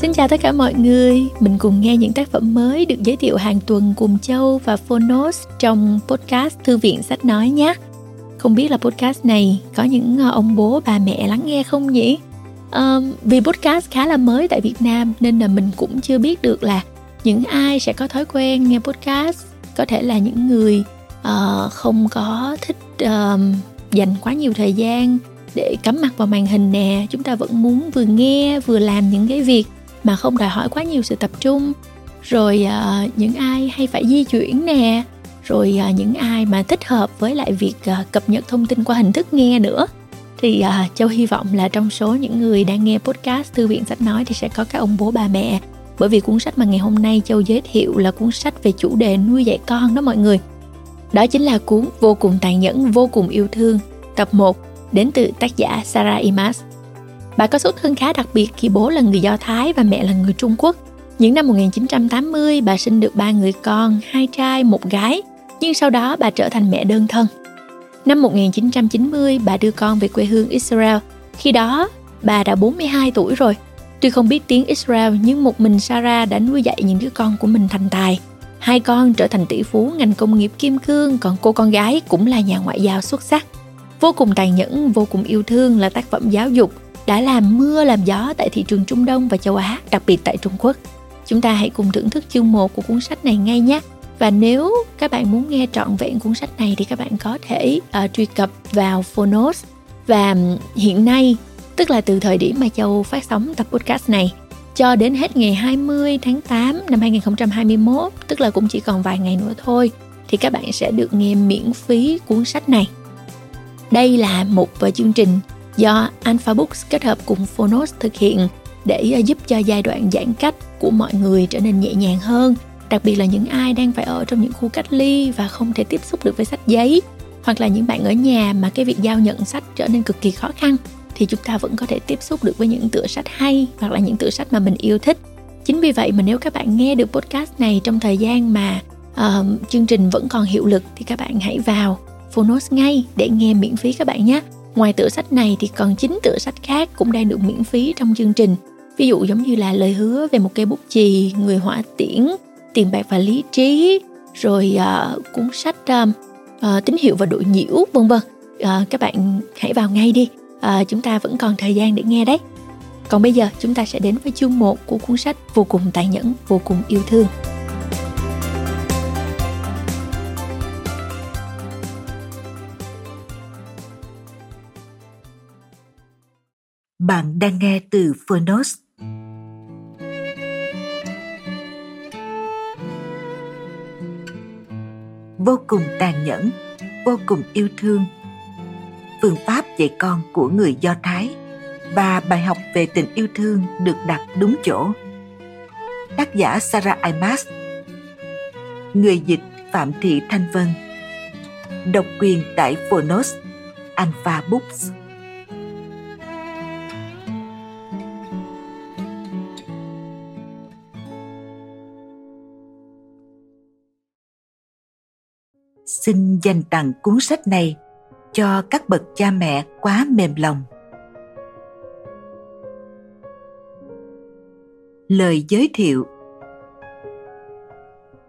Xin chào tất cả mọi người, mình cùng nghe những tác phẩm mới được giới thiệu hàng tuần cùng Châu và Phonos trong podcast Thư viện Sách Nói nhé. Không biết là podcast này có những ờ, ông bố bà mẹ lắng nghe không nhỉ? Um, vì podcast khá là mới tại Việt Nam nên là mình cũng chưa biết được là những ai sẽ có thói quen nghe podcast có thể là những người uh, không có thích uh, dành quá nhiều thời gian để cắm mặt vào màn hình nè chúng ta vẫn muốn vừa nghe vừa làm những cái việc mà không đòi hỏi quá nhiều sự tập trung. Rồi uh, những ai hay phải di chuyển nè rồi uh, những ai mà thích hợp với lại việc uh, cập nhật thông tin qua hình thức nghe nữa. Thì uh, châu hy vọng là trong số những người đang nghe podcast thư viện sách nói thì sẽ có các ông bố bà mẹ. Bởi vì cuốn sách mà ngày hôm nay châu giới thiệu là cuốn sách về chủ đề nuôi dạy con đó mọi người. Đó chính là cuốn vô cùng tàn nhẫn vô cùng yêu thương tập 1 đến từ tác giả Sarah Imas. Bà có xuất thân khá đặc biệt khi bố là người Do Thái và mẹ là người Trung Quốc. Những năm 1980, bà sinh được ba người con, hai trai, một gái, nhưng sau đó bà trở thành mẹ đơn thân. Năm 1990, bà đưa con về quê hương Israel. Khi đó, bà đã 42 tuổi rồi. Tuy không biết tiếng Israel, nhưng một mình Sarah đã nuôi dạy những đứa con của mình thành tài. Hai con trở thành tỷ phú ngành công nghiệp kim cương, còn cô con gái cũng là nhà ngoại giao xuất sắc. Vô cùng tàn nhẫn, vô cùng yêu thương là tác phẩm giáo dục đã làm mưa làm gió tại thị trường Trung Đông và châu Á, đặc biệt tại Trung Quốc. Chúng ta hãy cùng thưởng thức chương 1 của cuốn sách này ngay nhé. Và nếu các bạn muốn nghe trọn vẹn cuốn sách này thì các bạn có thể uh, truy cập vào Phonos và hiện nay tức là từ thời điểm mà Châu phát sóng tập podcast này cho đến hết ngày 20 tháng 8 năm 2021, tức là cũng chỉ còn vài ngày nữa thôi thì các bạn sẽ được nghe miễn phí cuốn sách này. Đây là một ờ, chương trình do Alpha Books kết hợp cùng Phonos thực hiện để ờ, giúp cho giai đoạn giãn cách của mọi người trở nên nhẹ nhàng hơn. Đặc biệt là những ai đang phải ở trong những khu cách ly và không thể tiếp xúc được với sách giấy hoặc là những bạn ở nhà mà cái việc giao nhận sách trở nên cực kỳ khó khăn thì chúng ta vẫn có thể tiếp xúc được với những tựa sách hay hoặc là những tựa sách mà mình yêu thích. Chính vì vậy mà nếu các bạn nghe được podcast này trong thời gian mà uh, chương trình vẫn còn hiệu lực thì các bạn hãy vào Phonos ngay để nghe miễn phí các bạn nhé. Ngoài tựa sách này thì còn chín tựa sách khác cũng đang được miễn phí trong chương trình. Ví dụ giống như là lời hứa về một cây bút chì, người hỏa tiễn, tiền bạc và lý trí, rồi uh, cuốn sách uh, uh, tín hiệu và đội nhiễu vân vân. Uh, các bạn hãy vào ngay đi. Uh, chúng ta vẫn còn thời gian để nghe đấy. Còn bây giờ chúng ta sẽ đến với chương 1 của cuốn sách vô cùng tàn nhẫn, vô cùng yêu thương. Bạn đang nghe từ Phonos. Vô cùng tàn nhẫn, vô cùng yêu thương. Phương pháp dạy con của người Do Thái và bài học về tình yêu thương được đặt đúng chỗ. Tác giả Sarah Imas Người dịch Phạm Thị Thanh Vân Độc quyền tại Phonos Alpha Books xin dành tặng cuốn sách này cho các bậc cha mẹ quá mềm lòng. Lời giới thiệu.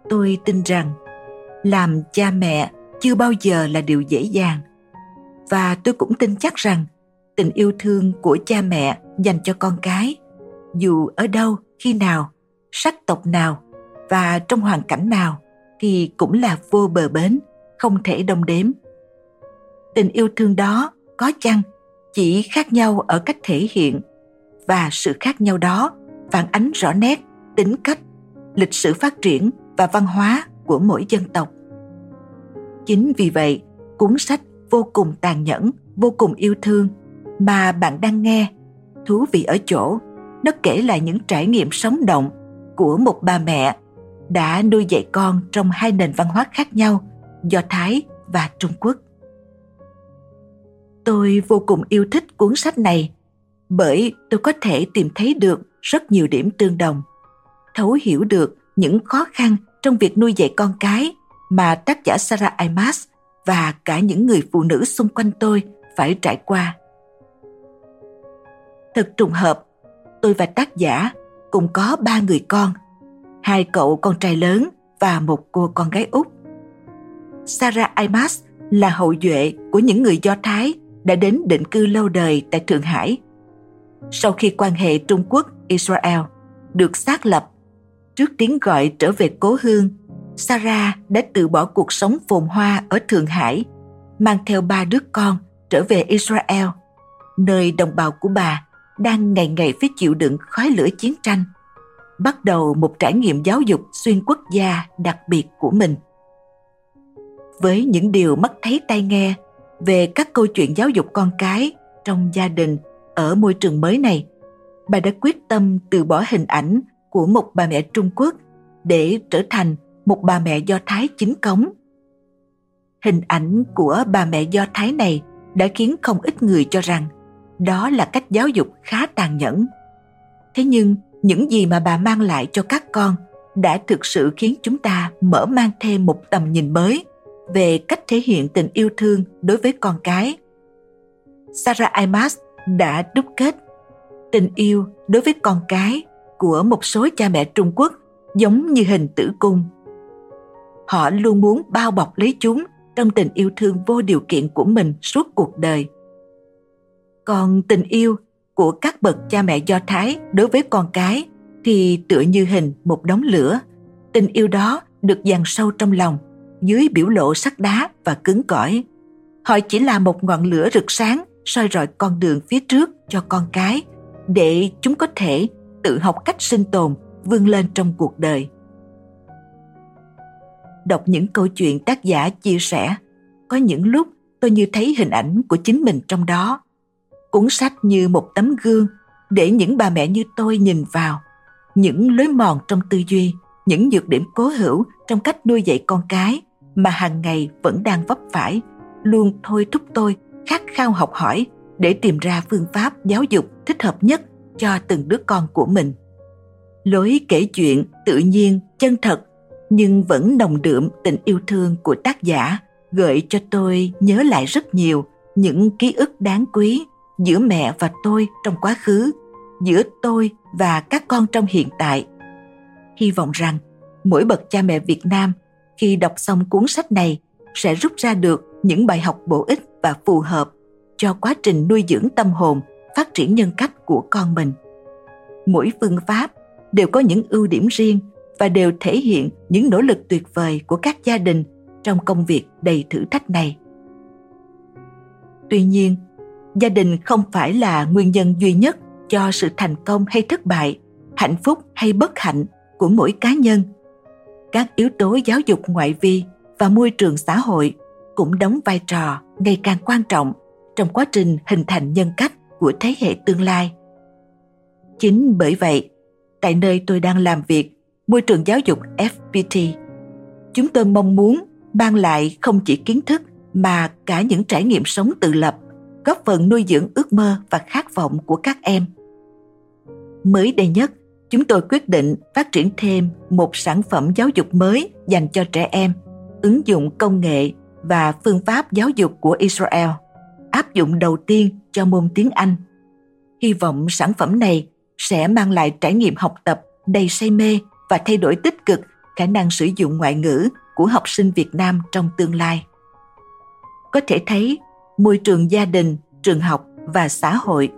Tôi tin rằng làm cha mẹ chưa bao giờ là điều dễ dàng, và tôi cũng tin chắc rằng tình yêu thương của cha mẹ dành cho con cái, dù ở đâu, khi nào, sắc tộc nào và trong hoàn cảnh nào thì cũng là vô bờ bến không thể đong đếm. Tình yêu thương đó có chăng chỉ khác nhau ở cách thể hiện và sự khác nhau đó phản ánh rõ nét tính cách, lịch sử phát triển và văn hóa của mỗi dân tộc. Chính vì vậy, cuốn sách vô cùng tàn nhẫn, vô cùng yêu thương mà bạn đang nghe, thú vị ở chỗ nó kể lại những trải nghiệm sống động của một bà mẹ đã nuôi dạy con trong hai nền văn hóa khác nhau Do Thái và Trung Quốc. Tôi vô cùng yêu thích cuốn sách này bởi tôi có thể tìm thấy được rất nhiều điểm tương đồng, thấu hiểu được những khó khăn trong việc nuôi dạy con cái mà tác giả Sarah Imas và cả những người phụ nữ xung quanh tôi phải trải qua. Thật trùng hợp, tôi và tác giả cùng có ba người con, hai cậu con trai lớn và một cô con gái út. Sarah Imas là hậu duệ của những người Do Thái đã đến định cư lâu đời tại Thượng Hải. Sau khi quan hệ Trung Quốc-Israel được xác lập, trước tiếng gọi trở về cố hương, Sarah đã từ bỏ cuộc sống phồn hoa ở Thượng Hải, mang theo ba đứa con trở về Israel, nơi đồng bào của bà đang ngày ngày phải chịu đựng khói lửa chiến tranh, bắt đầu một trải nghiệm giáo dục xuyên quốc gia đặc biệt của mình. Với những điều mắt thấy tai nghe về các câu chuyện giáo dục con cái trong gia đình ở môi trường mới này, bà đã quyết tâm từ bỏ hình ảnh của một bà mẹ Trung Quốc để trở thành một bà mẹ Do Thái chính cống. Hình ảnh của bà mẹ Do Thái này đã khiến không ít người cho rằng đó là cách giáo dục khá tàn nhẫn. Thế nhưng những gì mà bà mang lại cho các con đã thực sự khiến chúng ta mở mang thêm một tầm nhìn mới về cách thể hiện tình yêu thương đối với con cái. Sarah Imas đã đúc kết tình yêu đối với con cái của một số cha mẹ Trung Quốc giống như hình tử cung. Họ luôn muốn bao bọc lấy chúng trong tình yêu thương vô điều kiện của mình suốt cuộc đời. Còn tình yêu của các bậc cha mẹ Do Thái đối với con cái thì tựa như hình một đống lửa. Tình yêu đó được dàn sâu trong lòng dưới biểu lộ sắt đá và cứng cỏi. Họ chỉ là một ngọn lửa rực sáng soi rọi con đường phía trước cho con cái để chúng có thể tự học cách sinh tồn, vươn lên trong cuộc đời. Đọc những câu chuyện tác giả chia sẻ, có những lúc tôi như thấy hình ảnh của chính mình trong đó. Cuốn sách như một tấm gương để những bà mẹ như tôi nhìn vào, những lối mòn trong tư duy, những nhược điểm cố hữu trong cách nuôi dạy con cái mà hàng ngày vẫn đang vấp phải, luôn thôi thúc tôi khát khao học hỏi để tìm ra phương pháp giáo dục thích hợp nhất cho từng đứa con của mình. Lối kể chuyện tự nhiên, chân thật, nhưng vẫn nồng đượm tình yêu thương của tác giả, gợi cho tôi nhớ lại rất nhiều những ký ức đáng quý giữa mẹ và tôi trong quá khứ, giữa tôi và các con trong hiện tại. Hy vọng rằng mỗi bậc cha mẹ việt nam khi đọc xong cuốn sách này, sẽ rút ra được những bài học bổ ích và phù hợp cho quá trình nuôi dưỡng tâm hồn, phát triển nhân cách của con mình. Mỗi phương pháp đều có những ưu điểm riêng và đều thể hiện những nỗ lực tuyệt vời của các gia đình trong công việc đầy thử thách này. Tuy nhiên, gia đình không phải là nguyên nhân duy nhất cho sự thành công hay thất bại, hạnh phúc hay bất hạnh của mỗi cá nhân các yếu tố giáo dục ngoại vi và môi trường xã hội cũng đóng vai trò ngày càng quan trọng trong quá trình hình thành nhân cách của thế hệ tương lai. Chính bởi vậy, tại nơi tôi đang làm việc, môi trường giáo dục fpt chúng tôi mong muốn mang lại không chỉ kiến thức mà cả những trải nghiệm sống tự lập, góp phần nuôi dưỡng ước mơ và khát vọng của các em. Mới đây nhất chúng tôi quyết định phát triển thêm một sản phẩm giáo dục mới dành cho trẻ em ứng dụng công nghệ và phương pháp giáo dục của israel áp dụng đầu tiên cho môn tiếng anh hy vọng sản phẩm này sẽ mang lại trải nghiệm học tập đầy say mê và thay đổi tích cực khả năng sử dụng ngoại ngữ của học sinh Việt Nam trong tương lai. Có thể thấy, môi trường gia đình, trường học và xã hội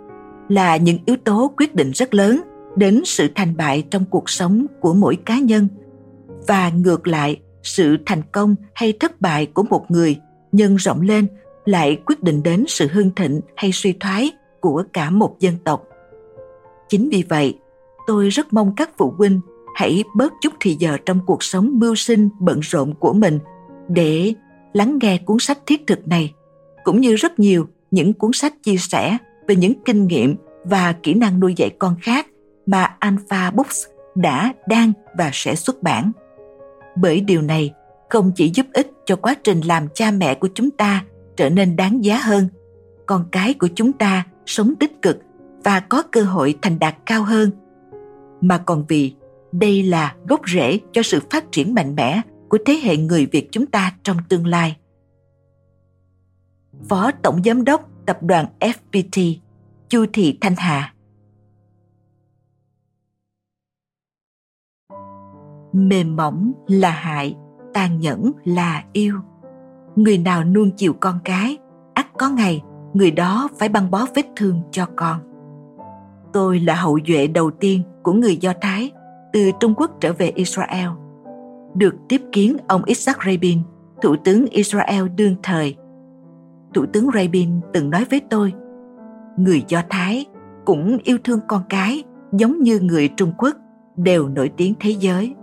là những yếu tố quyết định rất lớn đến sự thành bại trong cuộc sống của mỗi cá nhân. Và ngược lại, sự thành công hay thất bại của một người nhân rộng lên lại quyết định đến sự hưng thịnh hay suy thoái của cả một dân tộc. Chính vì vậy, tôi rất mong các phụ huynh hãy bớt chút thì giờ trong cuộc sống mưu sinh bận rộn của mình để lắng nghe cuốn sách thiết thực này, cũng như rất nhiều những cuốn sách chia sẻ về những kinh nghiệm và kỹ năng nuôi dạy con khác mà Alpha Books đã, đang và sẽ xuất bản. Bởi điều này không chỉ giúp ích cho quá trình làm cha mẹ của chúng ta trở nên đáng giá hơn, con cái của chúng ta sống tích cực và có cơ hội thành đạt cao hơn, mà còn vì đây là gốc rễ cho sự phát triển mạnh mẽ của thế hệ người Việt chúng ta trong tương lai. Phó Tổng Giám đốc Tập đoàn FPT Chu Thị Thanh Hà mềm mỏng là hại, tàn nhẫn là yêu. Người nào nuông chiều con cái, ắt có ngày, người đó phải băng bó vết thương cho con. Tôi là hậu duệ đầu tiên của người do thái, từ trung quốc trở về israel. Được tiếp kiến ông isaac rabin, thủ tướng israel đương thời. Thủ tướng rabin từng nói với tôi, người do thái cũng yêu thương con cái giống như người trung quốc, đều nổi tiếng thế giới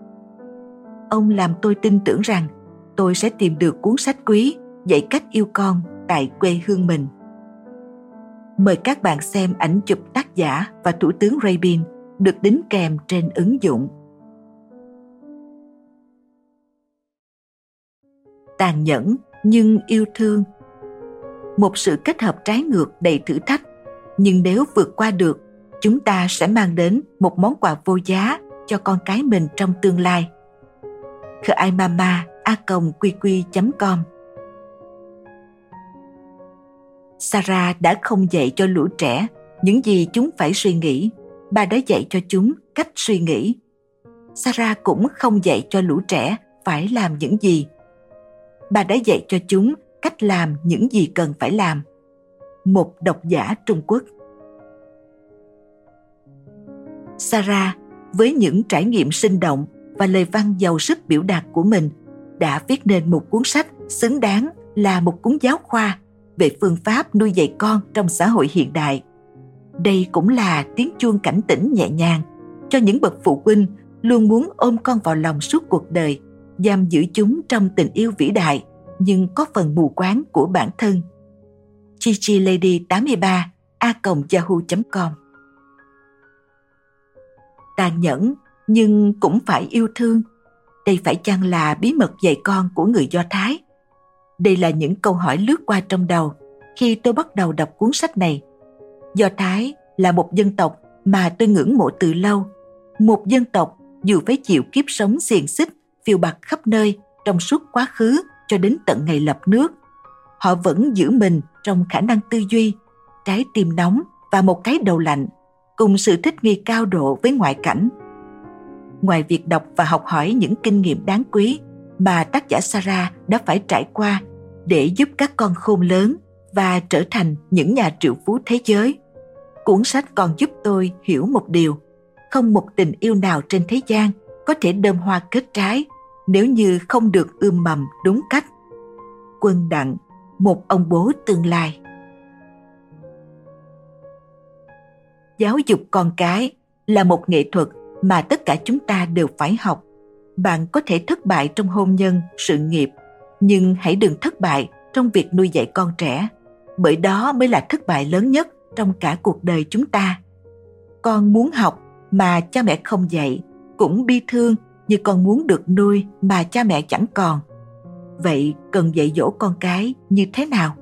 ông làm tôi tin tưởng rằng tôi sẽ tìm được cuốn sách quý dạy cách yêu con tại quê hương mình. Mời các bạn xem ảnh chụp tác giả và Thủ tướng Rabin được đính kèm trên ứng dụng. Tàn nhẫn nhưng yêu thương Một sự kết hợp trái ngược đầy thử thách, nhưng nếu vượt qua được, chúng ta sẽ mang đến một món quà vô giá cho con cái mình trong tương lai – khaimama a com Sarah đã không dạy cho lũ trẻ những gì chúng phải suy nghĩ, bà đã dạy cho chúng cách suy nghĩ. Sarah cũng không dạy cho lũ trẻ phải làm những gì. Bà đã dạy cho chúng cách làm những gì cần phải làm. Một độc giả Trung Quốc Sarah với những trải nghiệm sinh động và lời văn giàu sức biểu đạt của mình đã viết nên một cuốn sách xứng đáng là một cuốn giáo khoa về phương pháp nuôi dạy con trong xã hội hiện đại. Đây cũng là tiếng chuông cảnh tỉnh nhẹ nhàng cho những bậc phụ huynh luôn muốn ôm con vào lòng suốt cuộc đời, giam giữ chúng trong tình yêu vĩ đại nhưng có phần mù quáng của bản thân. Chi Lady 83 a yahoo.com Tàn nhẫn nhưng cũng phải yêu thương. Đây phải chăng là bí mật dạy con của người do thái? Đây là những câu hỏi lướt qua trong đầu khi tôi bắt đầu đọc cuốn sách này. Do thái là một dân tộc mà tôi ngưỡng mộ từ lâu. Một dân tộc dù phải chịu kiếp sống xiềng xích, phiêu bạt khắp nơi trong suốt quá khứ cho đến tận ngày lập nước. Họ vẫn giữ mình trong khả năng tư duy, trái tim nóng và một cái đầu lạnh, cùng sự thích nghi cao độ với ngoại cảnh ngoài việc đọc và học hỏi những kinh nghiệm đáng quý mà tác giả Sarah đã phải trải qua để giúp các con khôn lớn và trở thành những nhà triệu phú thế giới. Cuốn sách còn giúp tôi hiểu một điều, không một tình yêu nào trên thế gian có thể đơm hoa kết trái nếu như không được ươm mầm đúng cách. Quân Đặng, một ông bố tương lai. Giáo dục con cái là một nghệ thuật mà tất cả chúng ta đều phải học. Bạn có thể thất bại trong hôn nhân, sự nghiệp, nhưng hãy đừng thất bại trong việc nuôi dạy con trẻ, bởi đó mới là thất bại lớn nhất trong cả cuộc đời chúng ta. Con muốn học mà cha mẹ không dạy, cũng bi thương như con muốn được nuôi mà cha mẹ chẳng còn. Vậy cần dạy dỗ con cái như thế nào?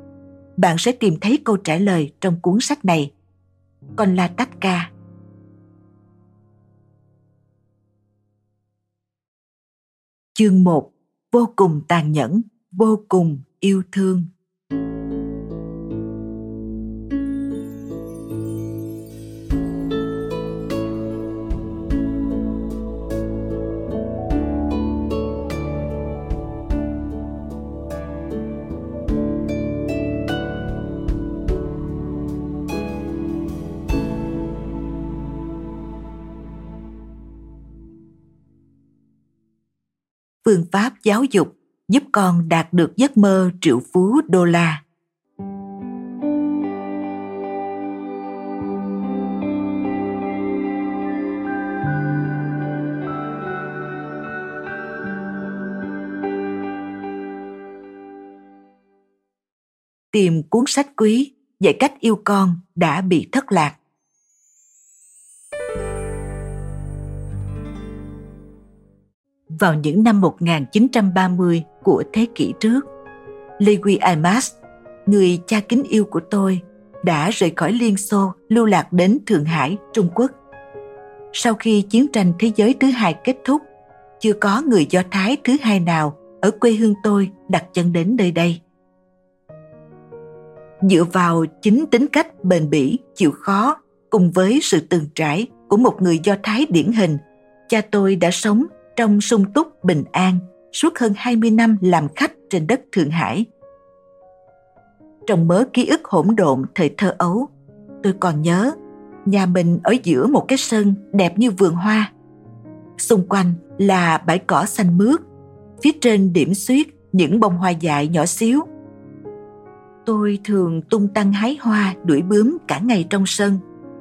Bạn sẽ tìm thấy câu trả lời trong cuốn sách này. Con la tách ca. Chương 1 Vô cùng tàn nhẫn, vô cùng yêu thương. Phương pháp giáo dục giúp con đạt được giấc mơ triệu phú đô la. Tìm cuốn sách quý, dạy cách yêu con đã bị thất lạc. Vào những năm 1930 của thế kỷ trước. Lewy Aimas, người cha kính yêu của tôi, đã rời khỏi Liên Xô lưu lạc đến Thượng Hải, Trung Quốc. Sau khi chiến tranh thế giới thứ hai kết thúc, chưa có người Do Thái thứ hai nào ở quê hương tôi đặt chân đến nơi đây. Dựa vào chính tính cách bền bỉ, chịu khó cùng với sự từng trải của một người Do Thái điển hình, cha tôi đã sống trong sung túc bình an suốt hơn 20 năm làm khách trên đất Thượng Hải. Trong mớ ký ức hỗn độn thời thơ ấu, tôi còn nhớ nhà mình ở giữa một cái sân đẹp như vườn hoa. Xung quanh là bãi cỏ xanh mướt, phía trên điểm xuyết những bông hoa dại nhỏ xíu. Tôi thường tung tăng hái hoa đuổi bướm cả ngày trong sân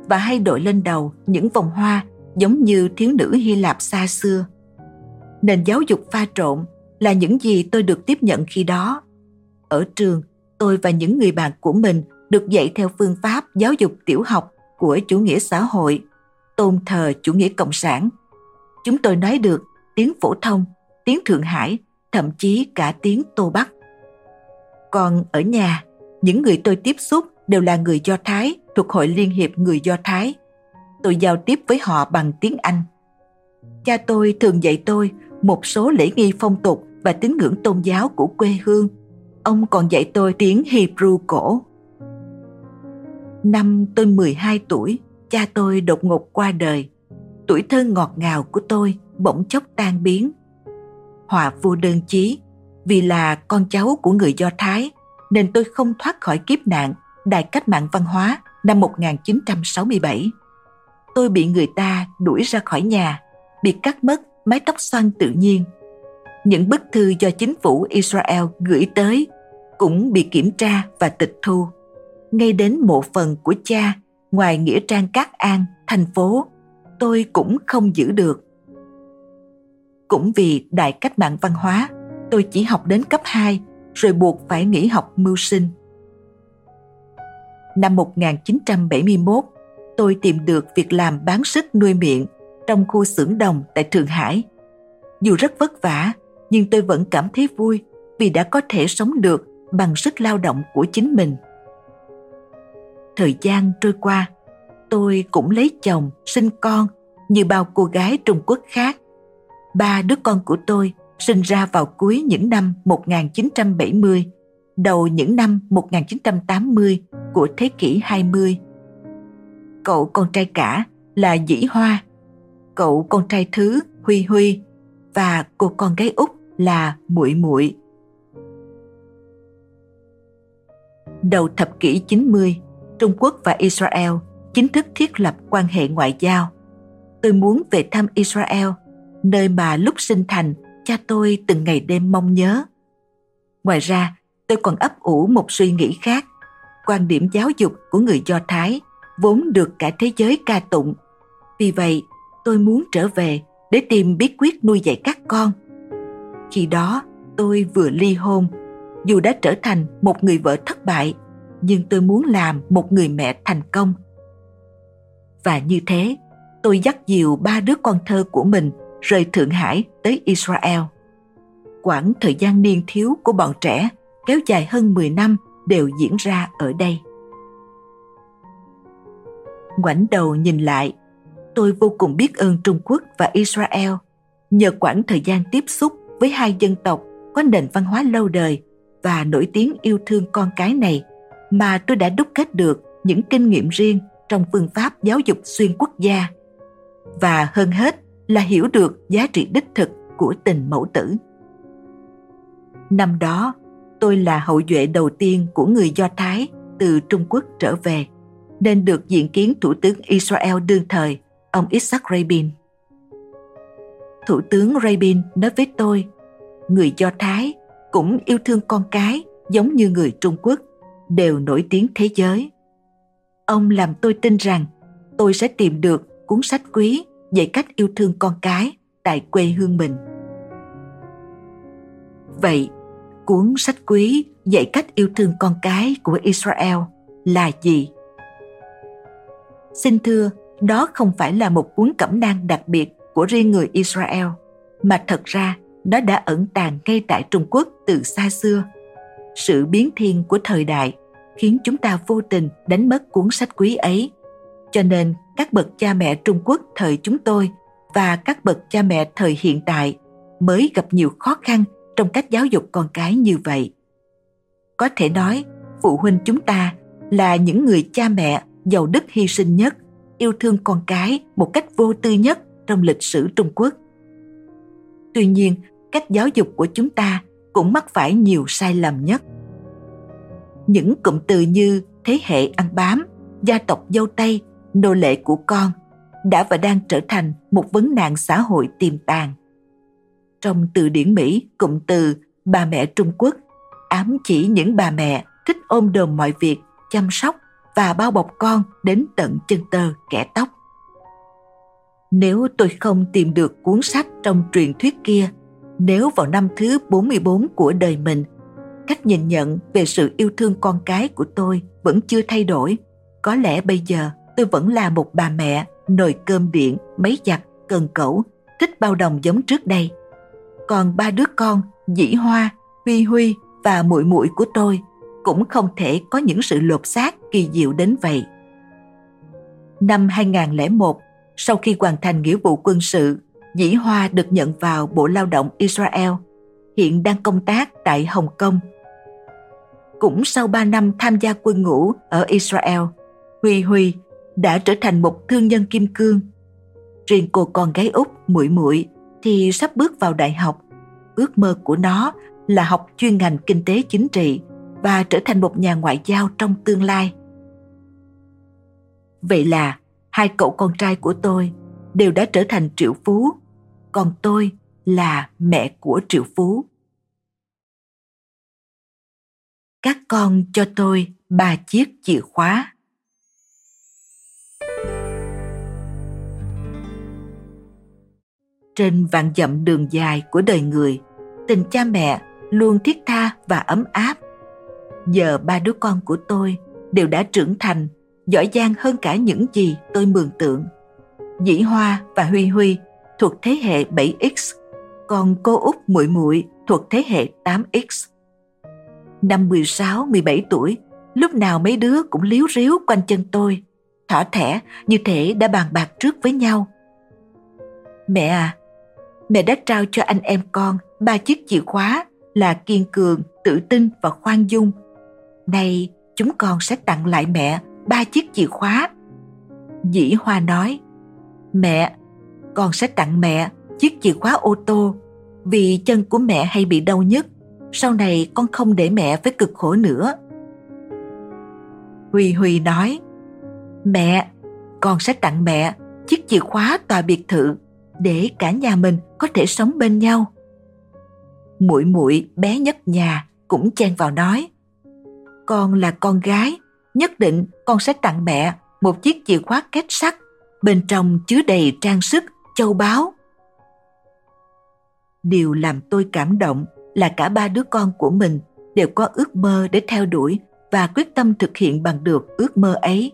và hay đội lên đầu những vòng hoa giống như thiếu nữ Hy Lạp xa xưa. Nền giáo dục pha trộn là những gì tôi được tiếp nhận khi đó. Ở trường, tôi và những người bạn của mình được dạy theo phương pháp giáo dục tiểu học của chủ nghĩa xã hội, tôn thờ chủ nghĩa cộng sản. Chúng tôi nói được tiếng phổ thông, tiếng Thượng Hải, thậm chí cả tiếng Tô Bắc. Còn ở nhà, những người tôi tiếp xúc đều là người Do Thái thuộc Hội Liên hiệp Người Do Thái. Tôi giao tiếp với họ bằng tiếng Anh. Cha tôi thường dạy tôi một số lễ nghi phong tục và tín ngưỡng tôn giáo của quê hương. Ông còn dạy tôi tiếng Hebrew cổ. Năm tôi 12 tuổi, cha tôi đột ngột qua đời. Tuổi thơ ngọt ngào của tôi bỗng chốc tan biến. Họa vô đơn chí, vì là con cháu của người Do Thái nên tôi không thoát khỏi kiếp nạn đại cách mạng văn hóa năm 1967. Tôi bị người ta đuổi ra khỏi nhà, bị cắt mất mái tóc xoăn tự nhiên. Những bức thư do chính phủ Israel gửi tới cũng bị kiểm tra và tịch thu. Ngay đến mộ phần của cha, ngoài nghĩa trang Cát An, thành phố, tôi cũng không giữ được. Cũng vì đại cách mạng văn hóa, tôi chỉ học đến cấp 2 rồi buộc phải nghỉ học mưu sinh. Năm 1971, tôi tìm được việc làm bán sức nuôi miệng trong khu xưởng đồng tại Thượng Hải. Dù rất vất vả, nhưng tôi vẫn cảm thấy vui vì đã có thể sống được bằng sức lao động của chính mình. Thời gian trôi qua, tôi cũng lấy chồng, sinh con như bao cô gái Trung Quốc khác. Ba đứa con của tôi sinh ra vào cuối những năm 1970, đầu những năm 1980 của thế kỷ 20. Cậu con trai cả là Dĩ Hoa, cậu con trai thứ Huy Huy và cô con gái út là Muội Muội. Đầu thập kỷ 90, Trung Quốc và Israel chính thức thiết lập quan hệ ngoại giao. Tôi muốn về thăm Israel, nơi mà lúc sinh thành cha tôi từng ngày đêm mong nhớ. Ngoài ra, tôi còn ấp ủ một suy nghĩ khác. Quan điểm giáo dục của người Do Thái vốn được cả thế giới ca tụng. Vì vậy, tôi muốn trở về để tìm bí quyết nuôi dạy các con. Khi đó, tôi vừa ly hôn. Dù đã trở thành một người vợ thất bại, nhưng tôi muốn làm một người mẹ thành công. Và như thế, tôi dắt dìu ba đứa con thơ của mình rời Thượng Hải tới Israel. Quãng thời gian niên thiếu của bọn trẻ kéo dài hơn 10 năm đều diễn ra ở đây. Ngoảnh đầu nhìn lại, tôi vô cùng biết ơn Trung Quốc và Israel nhờ quãng thời gian tiếp xúc với hai dân tộc có nền văn hóa lâu đời và nổi tiếng yêu thương con cái này mà tôi đã đúc kết được những kinh nghiệm riêng trong phương pháp giáo dục xuyên quốc gia. Và hơn hết là hiểu được giá trị đích thực của tình mẫu tử. Năm đó, tôi là hậu duệ đầu tiên của người Do Thái từ Trung Quốc trở về, nên được diện kiến Thủ tướng Israel đương thời, ông Isaac Rabin. Thủ tướng Rabin nói với tôi, người Do Thái cũng yêu thương con cái giống như người Trung Quốc, đều nổi tiếng thế giới. Ông làm tôi tin rằng tôi sẽ tìm được cuốn sách quý dạy cách yêu thương con cái tại quê hương mình. Vậy, cuốn sách quý dạy cách yêu thương con cái của Israel là gì? Xin thưa, đó không phải là một cuốn cẩm nang đặc biệt của riêng người Israel, mà thật ra nó đã ẩn tàng ngay tại Trung Quốc từ xa xưa. Sự biến thiên của thời đại khiến chúng ta vô tình đánh mất cuốn sách quý ấy. Cho nên các bậc cha mẹ Trung Quốc thời chúng tôi và các bậc cha mẹ thời hiện tại mới gặp nhiều khó khăn trong cách giáo dục con cái như vậy. Có thể nói, phụ huynh chúng ta là những người cha mẹ giàu đức hy sinh nhất, yêu thương con cái một cách vô tư nhất trong lịch sử Trung Quốc. Tuy nhiên, cách giáo dục của chúng ta cũng mắc phải nhiều sai lầm nhất. Những cụm từ như thế hệ ăn bám, gia tộc dâu tây, nô lệ của con đã và đang trở thành một vấn nạn xã hội tiềm tàng. Trong từ điển Mỹ, cụm từ bà mẹ Trung Quốc ám chỉ những bà mẹ thích ôm đồm mọi việc, chăm sóc và bao bọc con đến tận chân tơ kẻ tóc. Nếu tôi không tìm được cuốn sách trong truyền thuyết kia, nếu vào năm thứ 44 của đời mình, cách nhìn nhận về sự yêu thương con cái của tôi vẫn chưa thay đổi, có lẽ bây giờ tôi vẫn là một bà mẹ nồi cơm điện, máy giặt, cần cẩu, thích bao đồng giống trước đây. Còn ba đứa con, Dĩ Hoa, Huy Huy và muội muội của tôi cũng không thể có những sự lột xác kỳ diệu đến vậy. Năm 2001, sau khi hoàn thành nghĩa vụ quân sự, Dĩ Hoa được nhận vào Bộ Lao động Israel, hiện đang công tác tại Hồng Kông. Cũng sau 3 năm tham gia quân ngũ ở Israel, Huy Huy đã trở thành một thương nhân kim cương. Riêng cô con gái út muội muội thì sắp bước vào đại học. Ước mơ của nó là học chuyên ngành kinh tế chính trị và trở thành một nhà ngoại giao trong tương lai. Vậy là hai cậu con trai của tôi đều đã trở thành triệu phú, còn tôi là mẹ của triệu phú. Các con cho tôi ba chiếc chìa khóa. Trên vạn dặm đường dài của đời người, tình cha mẹ luôn thiết tha và ấm áp. Giờ ba đứa con của tôi đều đã trưởng thành, giỏi giang hơn cả những gì tôi mường tượng. Dĩ Hoa và Huy Huy thuộc thế hệ 7X, còn cô Út Muội Muội thuộc thế hệ 8X. Năm 16, 17 tuổi, lúc nào mấy đứa cũng liếu ríu quanh chân tôi, thỏ thẻ như thể đã bàn bạc trước với nhau. Mẹ à, mẹ đã trao cho anh em con ba chiếc chìa khóa là kiên cường, tự tin và khoan dung. Nay chúng con sẽ tặng lại mẹ ba chiếc chìa khóa. Dĩ Hoa nói, Mẹ, con sẽ tặng mẹ chiếc chìa khóa ô tô vì chân của mẹ hay bị đau nhất. Sau này con không để mẹ phải cực khổ nữa. Huy Huy nói, Mẹ, con sẽ tặng mẹ chiếc chìa khóa tòa biệt thự để cả nhà mình có thể sống bên nhau. Muội muội bé nhất nhà cũng chen vào nói, con là con gái, nhất định con sẽ tặng mẹ một chiếc chìa khóa kết sắt, bên trong chứa đầy trang sức, châu báu. Điều làm tôi cảm động là cả ba đứa con của mình đều có ước mơ để theo đuổi và quyết tâm thực hiện bằng được ước mơ ấy.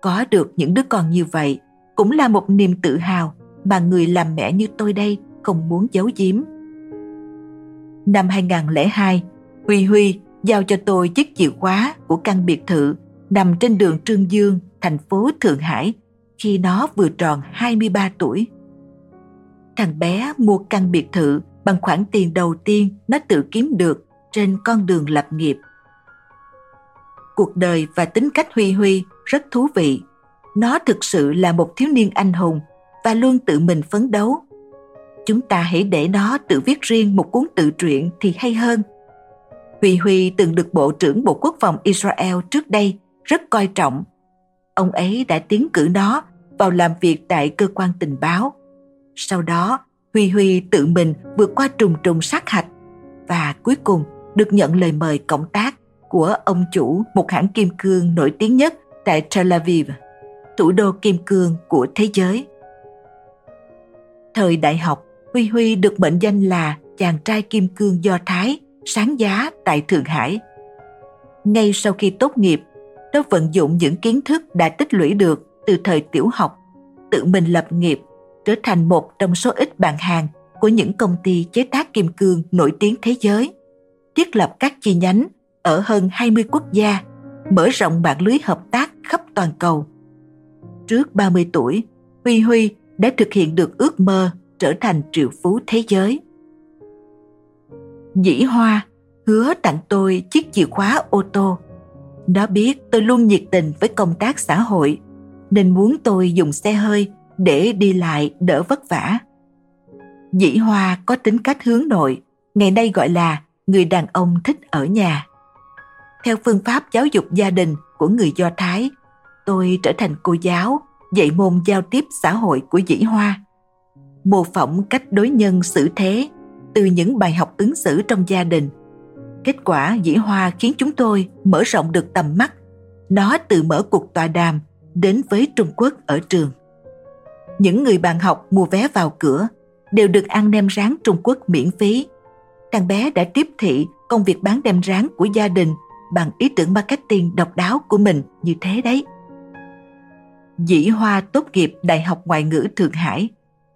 Có được những đứa con như vậy cũng là một niềm tự hào mà người làm mẹ như tôi đây không muốn giấu giếm. Năm 2002, Huy Huy giao cho tôi chiếc chìa khóa của căn biệt thự nằm trên đường Trương Dương, thành phố Thượng Hải khi nó vừa tròn 23 tuổi. Thằng bé mua căn biệt thự bằng khoản tiền đầu tiên nó tự kiếm được trên con đường lập nghiệp. Cuộc đời và tính cách Huy Huy rất thú vị. Nó thực sự là một thiếu niên anh hùng và luôn tự mình phấn đấu. Chúng ta hãy để nó tự viết riêng một cuốn tự truyện thì hay hơn. Huy Huy từng được Bộ trưởng Bộ Quốc phòng Israel trước đây rất coi trọng. Ông ấy đã tiến cử nó vào làm việc tại cơ quan tình báo. Sau đó, Huy Huy tự mình vượt qua trùng trùng sát hạch và cuối cùng được nhận lời mời cộng tác của ông chủ một hãng kim cương nổi tiếng nhất tại Tel Aviv, thủ đô kim cương của thế giới. Thời đại học, Huy Huy được mệnh danh là chàng trai kim cương Do Thái sáng giá tại Thượng Hải. Ngay sau khi tốt nghiệp, nó vận dụng những kiến thức đã tích lũy được từ thời tiểu học, tự mình lập nghiệp, trở thành một trong số ít bạn hàng của những công ty chế tác kim cương nổi tiếng thế giới, thiết lập các chi nhánh ở hơn 20 quốc gia, mở rộng mạng lưới hợp tác khắp toàn cầu. Trước 30 tuổi, Huy Huy đã thực hiện được ước mơ trở thành triệu phú thế giới. Dĩ Hoa hứa tặng tôi chiếc chìa khóa ô tô. Nó biết tôi luôn nhiệt tình với công tác xã hội, nên muốn tôi dùng xe hơi để đi lại đỡ vất vả. Dĩ Hoa có tính cách hướng nội, ngày nay gọi là người đàn ông thích ở nhà. Theo phương pháp giáo dục gia đình của người Do Thái, tôi trở thành cô giáo dạy môn giao tiếp xã hội của Dĩ Hoa. Mô phỏng cách đối nhân xử thế từ những bài học ứng xử trong gia đình. Kết quả Dĩ Hoa khiến chúng tôi mở rộng được tầm mắt. Nó từ mở cuộc tọa đàm đến với Trung Quốc ở trường. Những người bạn học mua vé vào cửa đều được ăn nem rán Trung Quốc miễn phí. Thằng bé đã tiếp thị công việc bán nem rán của gia đình bằng ý tưởng marketing độc đáo của mình như thế đấy. Dĩ Hoa tốt nghiệp Đại học Ngoại ngữ Thượng Hải.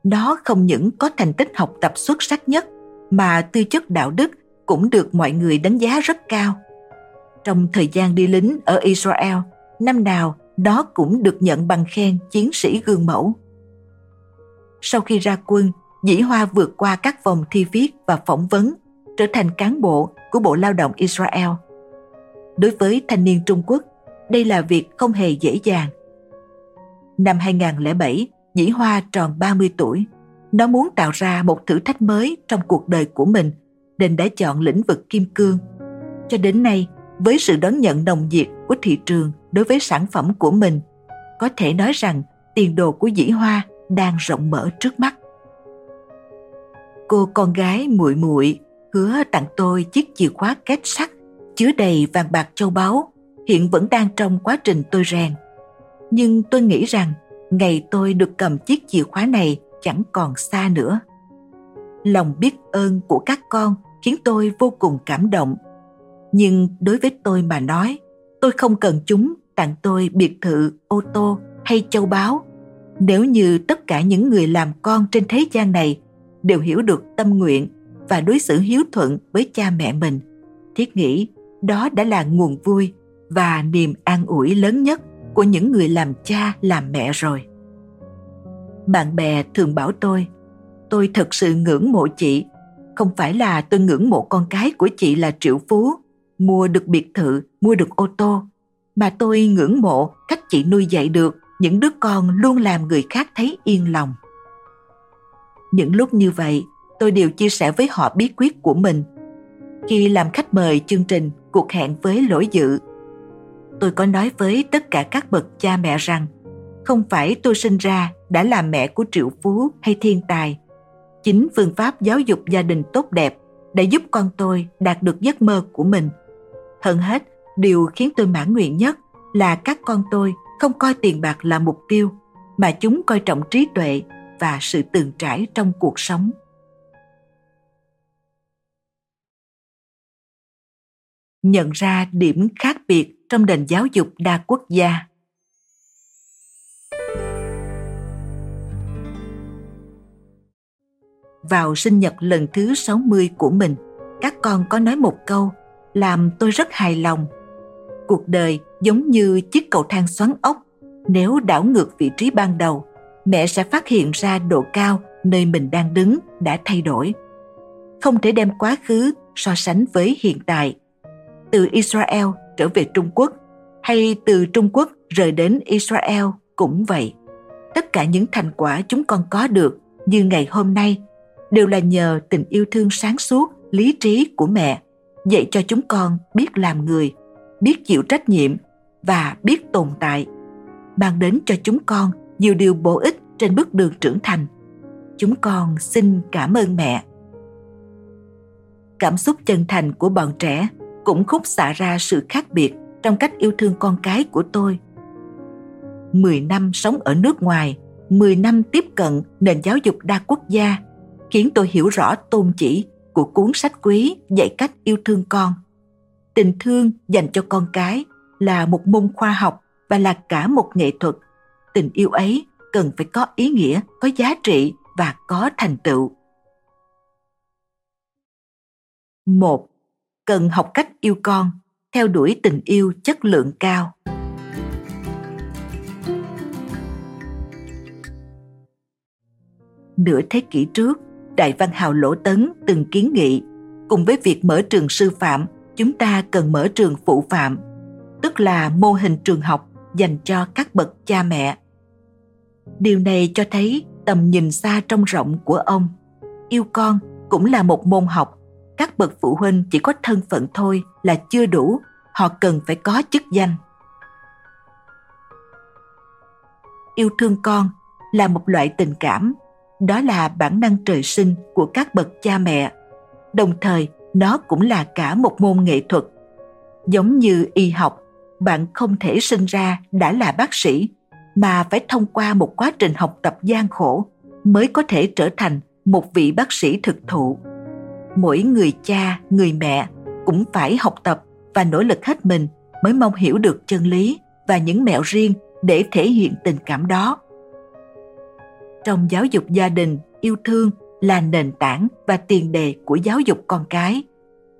Nó không những có thành tích học tập xuất sắc nhất, mà tư chất đạo đức cũng được mọi người đánh giá rất cao. Trong thời gian đi lính ở Israel, năm nào đó cũng được nhận bằng khen chiến sĩ gương mẫu. Sau khi ra quân, Dĩ Hoa vượt qua các vòng thi viết và phỏng vấn, trở thành cán bộ của Bộ Lao động Israel. Đối với thanh niên Trung Quốc, đây là việc không hề dễ dàng. Năm 2007, Dĩ Hoa tròn 30 tuổi. Nó muốn tạo ra một thử thách mới trong cuộc đời của mình nên đã chọn lĩnh vực kim cương. Cho đến nay, với sự đón nhận nồng nhiệt của thị trường đối với sản phẩm của mình, có thể nói rằng tiền đồ của Dĩ Hoa đang rộng mở trước mắt. Cô con gái muội muội hứa tặng tôi chiếc chìa khóa két sắt chứa đầy vàng bạc châu báu, hiện vẫn đang trong quá trình tôi rèn. Nhưng tôi nghĩ rằng ngày tôi được cầm chiếc chìa khóa này chẳng còn xa nữa. Lòng biết ơn của các con khiến tôi vô cùng cảm động. Nhưng đối với tôi mà nói, tôi không cần chúng tặng tôi biệt thự, ô tô hay châu báu. Nếu như tất cả những người làm con trên thế gian này đều hiểu được tâm nguyện và đối xử hiếu thuận với cha mẹ mình, thiết nghĩ đó đã là nguồn vui và niềm an ủi lớn nhất của những người làm cha làm mẹ rồi bạn bè thường bảo tôi tôi thật sự ngưỡng mộ chị không phải là tôi ngưỡng mộ con cái của chị là triệu phú. Mua được biệt thự, mua được ô tô. Mà tôi ngưỡng mộ cách chị nuôi dạy được những đứa con luôn làm người khác thấy yên lòng. Những lúc như vậy, tôi đều chia sẻ với họ bí quyết của mình. Khi làm khách mời chương trình, cuộc hẹn với lỗi dự. Tôi có nói với tất cả các bậc cha mẹ rằng, không phải tôi sinh ra đã là mẹ của triệu phú hay thiên tài chính phương pháp giáo dục gia đình tốt đẹp đã giúp con tôi đạt được giấc mơ của mình hơn hết, điều khiến tôi mãn nguyện nhất là các con tôi không coi tiền bạc là mục tiêu, mà chúng coi trọng trí tuệ và sự từng trải trong cuộc sống nhận ra điểm khác biệt trong nền giáo dục đa quốc gia. Vào sinh nhật lần thứ 60 của mình, các con có nói một câu làm tôi rất hài lòng. Cuộc đời giống như chiếc cầu thang xoắn ốc, nếu đảo ngược vị trí ban đầu, mẹ sẽ phát hiện ra độ cao nơi mình đang đứng đã thay đổi. Không thể đem quá khứ so sánh với hiện tại từ Israel trở về Trung Quốc hay từ Trung Quốc rời đến Israel cũng vậy. Tất cả những thành quả chúng con có được như ngày hôm nay đều là nhờ tình yêu thương sáng suốt, lý trí của mẹ dạy cho chúng con biết làm người, biết chịu trách nhiệm và biết tồn tại, mang đến cho chúng con nhiều điều bổ ích trên bước đường trưởng thành. Chúng con xin cảm ơn mẹ. Cảm xúc chân thành của bọn trẻ cũng khúc xạ ra sự khác biệt trong cách yêu thương con cái của tôi. 10 năm sống ở nước ngoài, 10 năm tiếp cận nền giáo dục đa quốc gia khiến tôi hiểu rõ tôn chỉ của cuốn sách quý dạy cách yêu thương con. Tình thương dành cho con cái là một môn khoa học và là cả một nghệ thuật. Tình yêu ấy cần phải có ý nghĩa, có giá trị và có thành tựu. Một cần học cách yêu con theo đuổi tình yêu chất lượng cao nửa thế kỷ trước đại văn hào lỗ tấn từng kiến nghị, cùng với việc mở trường sư phạm, chúng ta cần mở trường phụ phạm, tức là mô hình trường học dành cho các bậc cha mẹ. Điều này cho thấy tầm nhìn xa trông rộng của ông. Yêu con cũng là một môn học, các bậc phụ huynh chỉ có thân phận thôi là chưa đủ, họ cần phải có chức danh. Yêu thương con là một loại tình cảm đó là bản năng trời sinh của các bậc cha mẹ. Đồng thời, nó cũng là cả một môn nghệ thuật. Giống như y học, bạn không thể sinh ra đã là bác sĩ, mà phải thông qua một quá trình học tập gian khổ mới có thể trở thành một vị bác sĩ thực thụ. Mỗi người cha, người mẹ cũng phải học tập và nỗ lực hết mình mới mong hiểu được chân lý và những mẹo riêng để thể hiện tình cảm đó trong giáo dục gia đình yêu thương là nền tảng và tiền đề của giáo dục con cái.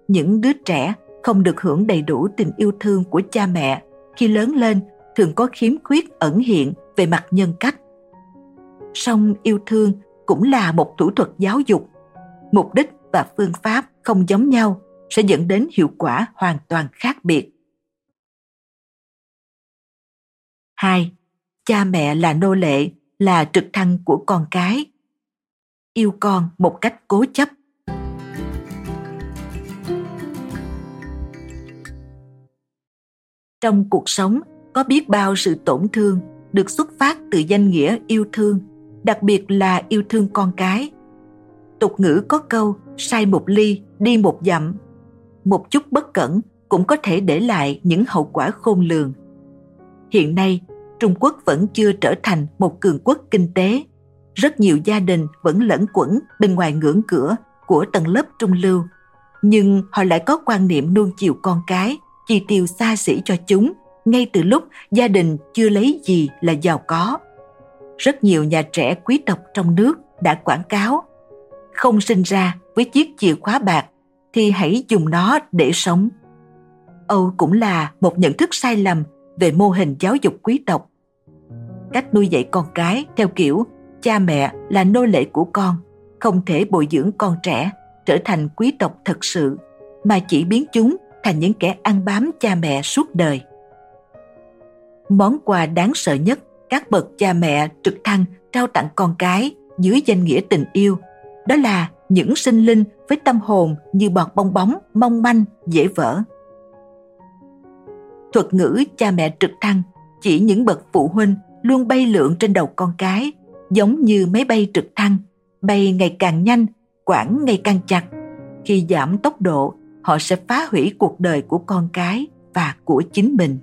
Những đứa trẻ không được hưởng đầy đủ tình yêu thương của cha mẹ khi lớn lên thường có khiếm khuyết ẩn hiện về mặt nhân cách. Song yêu thương cũng là một thủ thuật giáo dục. Mục đích và phương pháp không giống nhau sẽ dẫn đến hiệu quả hoàn toàn khác biệt. 2. Cha mẹ là nô lệ, là trực thăng của con cái. Yêu con một cách cố chấp. Trong cuộc sống có biết bao sự tổn thương được xuất phát từ danh nghĩa yêu thương, đặc biệt là yêu thương con cái. Tục ngữ có câu sai một ly đi một dặm. Một chút bất cẩn cũng có thể để lại những hậu quả khôn lường. Hiện nay, Trung Quốc vẫn chưa trở thành một cường quốc kinh tế. Rất nhiều gia đình vẫn lẫn quẩn bên ngoài ngưỡng cửa của tầng lớp trung lưu. Nhưng họ lại có quan niệm nuông chiều con cái, chi tiêu xa xỉ cho chúng ngay từ lúc gia đình chưa lấy gì là giàu có. Rất nhiều nhà trẻ quý tộc trong nước đã quảng cáo không sinh ra với chiếc chìa khóa bạc thì hãy dùng nó để sống. Âu cũng là một nhận thức sai lầm về mô hình giáo dục quý tộc cách nuôi dạy con cái theo kiểu, cha mẹ là nô lệ của con, không thể bồi dưỡng con trẻ, trở thành quý tộc thật sự, mà chỉ biến chúng thành những kẻ ăn bám cha mẹ suốt đời. Món quà đáng sợ nhất, các bậc cha mẹ trực thăng trao tặng con cái dưới danh nghĩa tình yêu, đó là những sinh linh với tâm hồn như bọt bong bóng, mong manh, dễ vỡ. Thuật ngữ cha mẹ trực thăng chỉ những bậc phụ huynh luôn bay lượn trên đầu con cái, giống như máy bay trực thăng, bay ngày càng nhanh, quãng ngày càng chặt. Khi giảm tốc độ, họ sẽ phá hủy cuộc đời của con cái và của chính mình.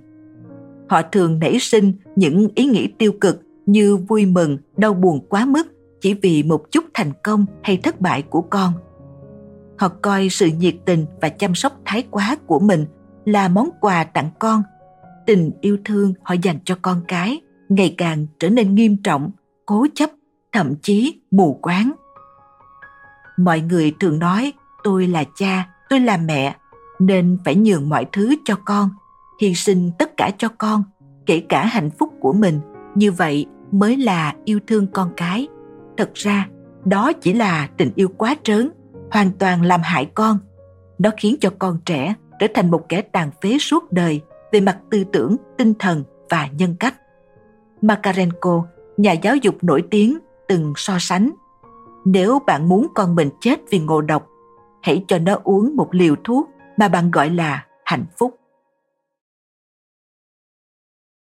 Họ thường nảy sinh những ý nghĩ tiêu cực như vui mừng, đau buồn quá mức chỉ vì một chút thành công hay thất bại của con. Họ coi sự nhiệt tình và chăm sóc thái quá của mình là món quà tặng con. Tình yêu thương họ dành cho con cái ngày càng trở nên nghiêm trọng, cố chấp, thậm chí mù quáng. Mọi người thường nói, tôi là cha, tôi là mẹ, nên phải nhường mọi thứ cho con, hy sinh tất cả cho con, kể cả hạnh phúc của mình. Như vậy mới là yêu thương con cái. Thật ra, đó chỉ là tình yêu quá trớn, hoàn toàn làm hại con. Nó khiến cho con trẻ trở thành một kẻ tàn phế suốt đời về mặt tư tưởng, tinh thần và nhân cách. Makarenko, nhà giáo dục nổi tiếng, từng so sánh. Nếu bạn muốn con mình chết vì ngộ độc, hãy cho nó uống một liều thuốc mà bạn gọi là hạnh phúc.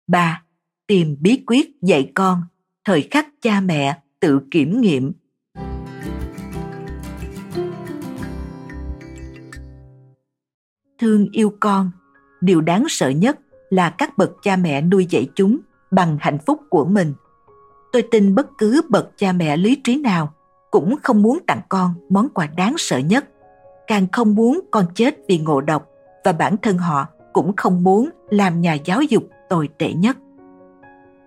3. Tìm bí quyết dạy con, thời khắc cha mẹ tự kiểm nghiệm. Thương yêu con, điều đáng sợ nhất là các bậc cha mẹ nuôi dạy chúng bằng hạnh phúc của mình. Tôi tin bất cứ bậc cha mẹ lý trí nào cũng không muốn tặng con món quà đáng sợ nhất. Càng không muốn con chết vì ngộ độc và bản thân họ cũng không muốn làm nhà giáo dục tồi tệ nhất.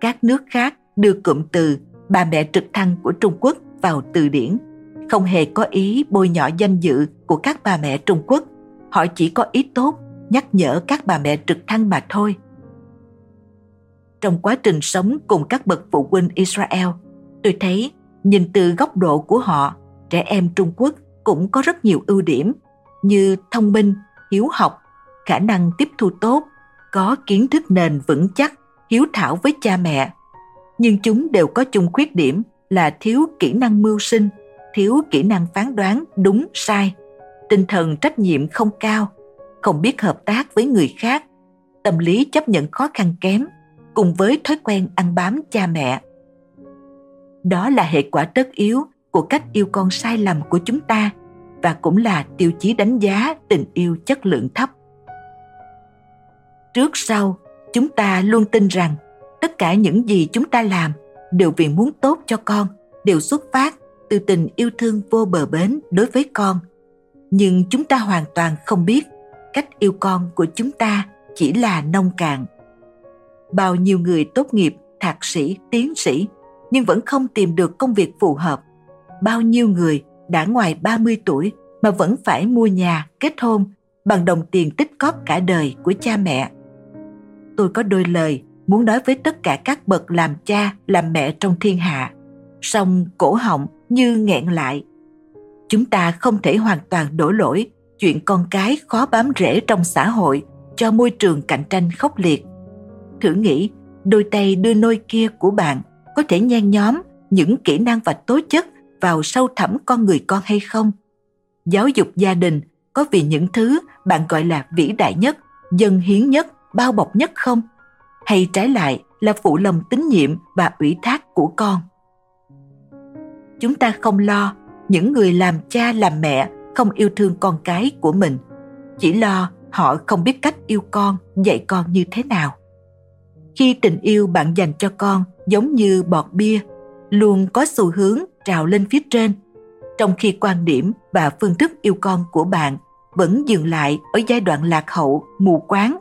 Các nước khác đưa cụm từ bà mẹ trực thăng của trung quốc vào từ điển. Không hề có ý bôi nhọ danh dự của các bà mẹ trung quốc. Họ chỉ có ý tốt nhắc nhở các bà mẹ trực thăng mà thôi trong quá trình sống cùng các bậc phụ huynh Israel, tôi thấy nhìn từ góc độ của họ, trẻ em Trung Quốc cũng có rất nhiều ưu điểm như thông minh, hiếu học, khả năng tiếp thu tốt, có kiến thức nền vững chắc, hiếu thảo với cha mẹ. Nhưng chúng đều có chung khuyết điểm là thiếu kỹ năng mưu sinh, thiếu kỹ năng phán đoán đúng sai tinh thần trách nhiệm không cao không biết hợp tác với người khác tâm lý chấp nhận khó khăn kém cùng với thói quen ăn bám cha mẹ. Đó là hệ quả tất yếu của cách yêu con sai lầm của chúng ta và cũng là tiêu chí đánh giá tình yêu chất lượng thấp. Trước sau, chúng ta luôn tin rằng tất cả những gì chúng ta làm đều vì muốn tốt cho con, đều xuất phát từ tình yêu thương vô bờ bến đối với con. Nhưng chúng ta hoàn toàn không biết cách yêu con của chúng ta chỉ là nông cạn bao nhiêu người tốt nghiệp thạc sĩ tiến sĩ nhưng vẫn không tìm được công việc phù hợp bao nhiêu người đã ngoài 30 tuổi mà vẫn phải mua nhà, kết hôn bằng đồng tiền tích cóp cả đời của cha mẹ. Tôi có đôi lời muốn nói với tất cả các bậc làm cha, làm mẹ trong thiên hạ. Song cổ họng như nghẹn lại. Chúng ta không thể hoàn toàn đổ lỗi chuyện con cái khó bám rễ trong xã hội cho môi trường cạnh tranh khốc liệt. Thử nghĩ, đôi tay đưa nôi kia của bạn có thể nhen nhóm những kỹ năng và tố chất vào sâu thẳm con người con hay không? Giáo dục gia đình có vì những thứ bạn gọi là vĩ đại nhất, dân hiến nhất, bao bọc nhất không? Hay trái lại là phụ lòng tín nhiệm và ủy thác của con? Chúng ta không lo những người làm cha làm mẹ không yêu thương con cái của mình, chỉ lo họ không biết cách yêu con, dạy con như thế nào. Khi tình yêu bạn dành cho con giống như bọt bia, luôn có xu hướng trào lên phía trên. Trong khi quan điểm và phương thức yêu con của bạn vẫn dừng lại ở giai đoạn lạc hậu mù quáng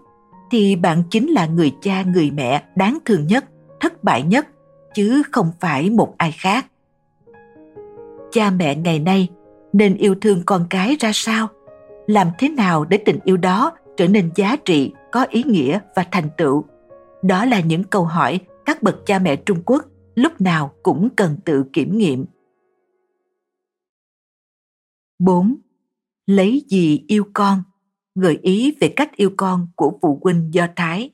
thì bạn chính là người cha người mẹ đáng thương nhất thất bại nhất chứ không phải một ai khác. Cha mẹ ngày nay nên yêu thương con cái ra sao? Làm thế nào để tình yêu đó trở nên giá trị có ý nghĩa và thành tựu? Đó là những câu hỏi các bậc cha mẹ trung quốc lúc nào cũng cần tự kiểm nghiệm 4. Lấy gì yêu con? Gợi ý về cách yêu con của phụ huynh Do Thái.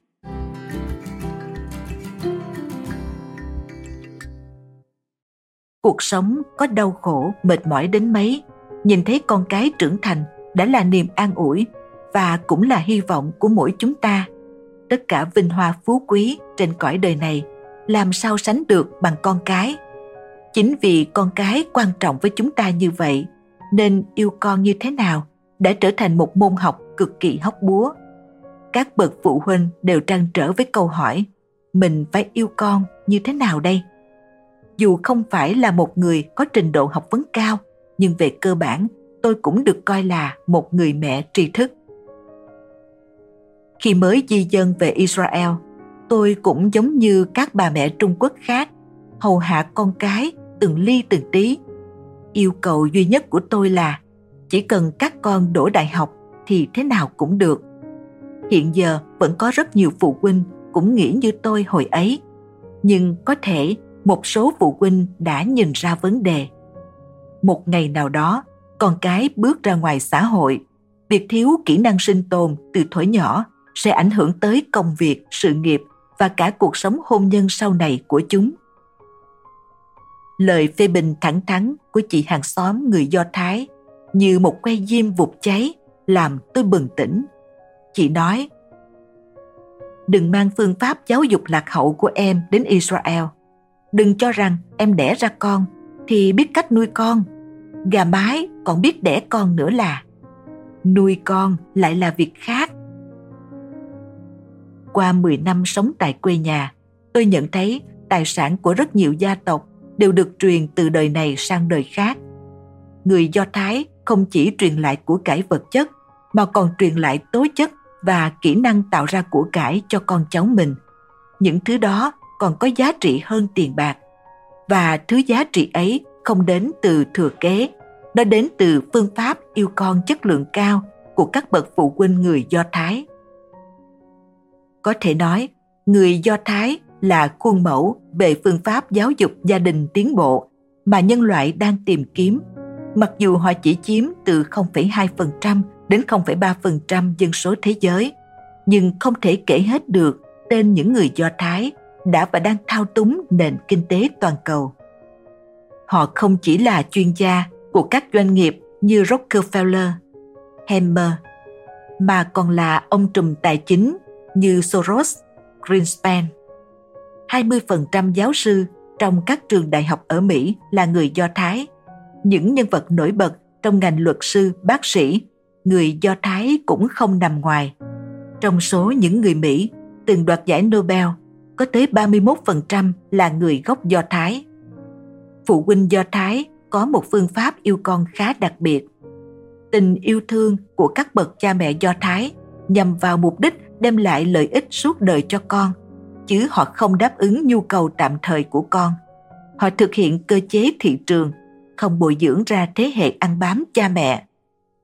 Cuộc sống có đau khổ, mệt mỏi đến mấy, nhìn thấy con cái trưởng thành đã là niềm an ủi và cũng là hy vọng của mỗi chúng ta. Tất cả vinh hoa phú quý trên cõi đời này làm sao sánh được bằng con cái. Chính vì con cái quan trọng với chúng ta như vậy nên yêu con như thế nào đã trở thành một môn học cực kỳ hóc búa. Các bậc phụ huynh đều trăn trở với câu hỏi mình phải yêu con như thế nào đây? Dù không phải là một người có trình độ học vấn cao, nhưng về cơ bản tôi cũng được coi là một người mẹ tri thức. Khi mới di dân về Israel, tôi cũng giống như các bà mẹ Trung Quốc khác, hầu hạ con cái từng ly từng tí. Yêu cầu duy nhất của tôi là chỉ cần các con đổ đại học thì thế nào cũng được. Hiện giờ vẫn có rất nhiều phụ huynh cũng nghĩ như tôi hồi ấy nhưng có thể một số phụ huynh đã nhìn ra vấn đề. Một ngày nào đó con cái bước ra ngoài xã hội việc thiếu kỹ năng sinh tồn từ thuở nhỏ sẽ ảnh hưởng tới công việc sự nghiệp và cả cuộc sống hôn nhân sau này của chúng lời phê bình thẳng thắn của chị hàng xóm người Do Thái như một que diêm vụt cháy làm tôi bừng tỉnh. Chị nói, đừng mang phương pháp giáo dục lạc hậu của em đến Israel. Đừng cho rằng em đẻ ra con thì biết cách nuôi con. Gà mái còn biết đẻ con nữa là. Nuôi con lại là việc khác. Qua 10 năm sống tại quê nhà, tôi nhận thấy tài sản của rất nhiều gia tộc đều được truyền từ đời này sang đời khác. Người Do Thái không chỉ truyền lại của cải vật chất mà còn truyền lại tố chất và kỹ năng tạo ra của cải cho con cháu mình. Những thứ đó còn có giá trị hơn tiền bạc. Và thứ giá trị ấy không đến từ thừa kế, nó đến từ phương pháp yêu con chất lượng cao của các bậc phụ huynh người Do Thái. Có thể nói, người Do Thái là khuôn mẫu về phương pháp giáo dục gia đình tiến bộ mà nhân loại đang tìm kiếm. Mặc dù họ chỉ chiếm từ 0,2% đến 0,3% dân số thế giới, nhưng không thể kể hết được tên những người Do Thái đã và đang thao túng nền kinh tế toàn cầu. Họ không chỉ là chuyên gia của các doanh nghiệp như Rockefeller, Hammer, mà còn là ông trùm tài chính như Soros, Greenspan. 20% giáo sư trong các trường đại học ở Mỹ là người Do Thái. Những nhân vật nổi bật trong ngành luật sư, bác sĩ, người Do Thái cũng không nằm ngoài. Trong số những người Mỹ từng đoạt giải Nobel, có tới 31% là người gốc Do Thái. Phụ huynh Do Thái có một phương pháp yêu con khá đặc biệt. Tình yêu thương của các bậc cha mẹ Do Thái nhằm vào mục đích đem lại lợi ích suốt đời cho con, chứ họ không đáp ứng nhu cầu tạm thời của con. Họ thực hiện cơ chế thị trường, không bồi dưỡng ra thế hệ ăn bám cha mẹ,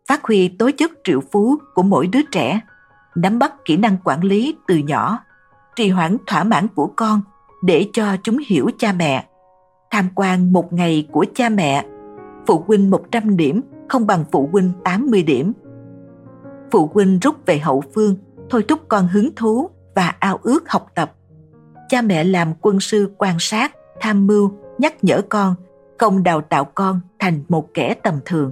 phát huy tố chất triệu phú của mỗi đứa trẻ, nắm bắt kỹ năng quản lý từ nhỏ, trì hoãn thỏa mãn của con để cho chúng hiểu cha mẹ. Tham quan một ngày của cha mẹ, phụ huynh 100 điểm không bằng phụ huynh 80 điểm. Phụ huynh rút về hậu phương, thôi thúc con hứng thú và ao ước học tập. Cha mẹ làm quân sư quan sát, tham mưu, nhắc nhở con, không đào tạo con thành một kẻ tầm thường.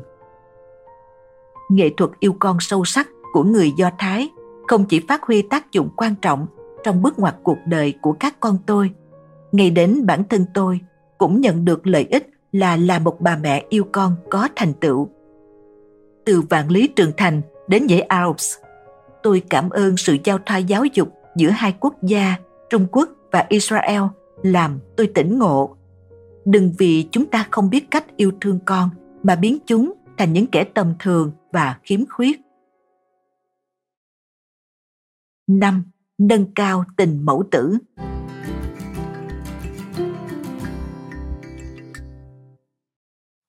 Nghệ thuật yêu con sâu sắc của người Do Thái không chỉ phát huy tác dụng quan trọng trong bước ngoặt cuộc đời của các con tôi, ngay đến bản thân tôi cũng nhận được lợi ích là là một bà mẹ yêu con có thành tựu. Từ vạn lý trường thành đến dãy Alps, tôi cảm ơn sự giao thoa giáo dục giữa hai quốc gia Trung Quốc và Israel làm tôi tỉnh ngộ. Đừng vì chúng ta không biết cách yêu thương con mà biến chúng thành những kẻ tầm thường và khiếm khuyết. 5. Nâng cao tình mẫu tử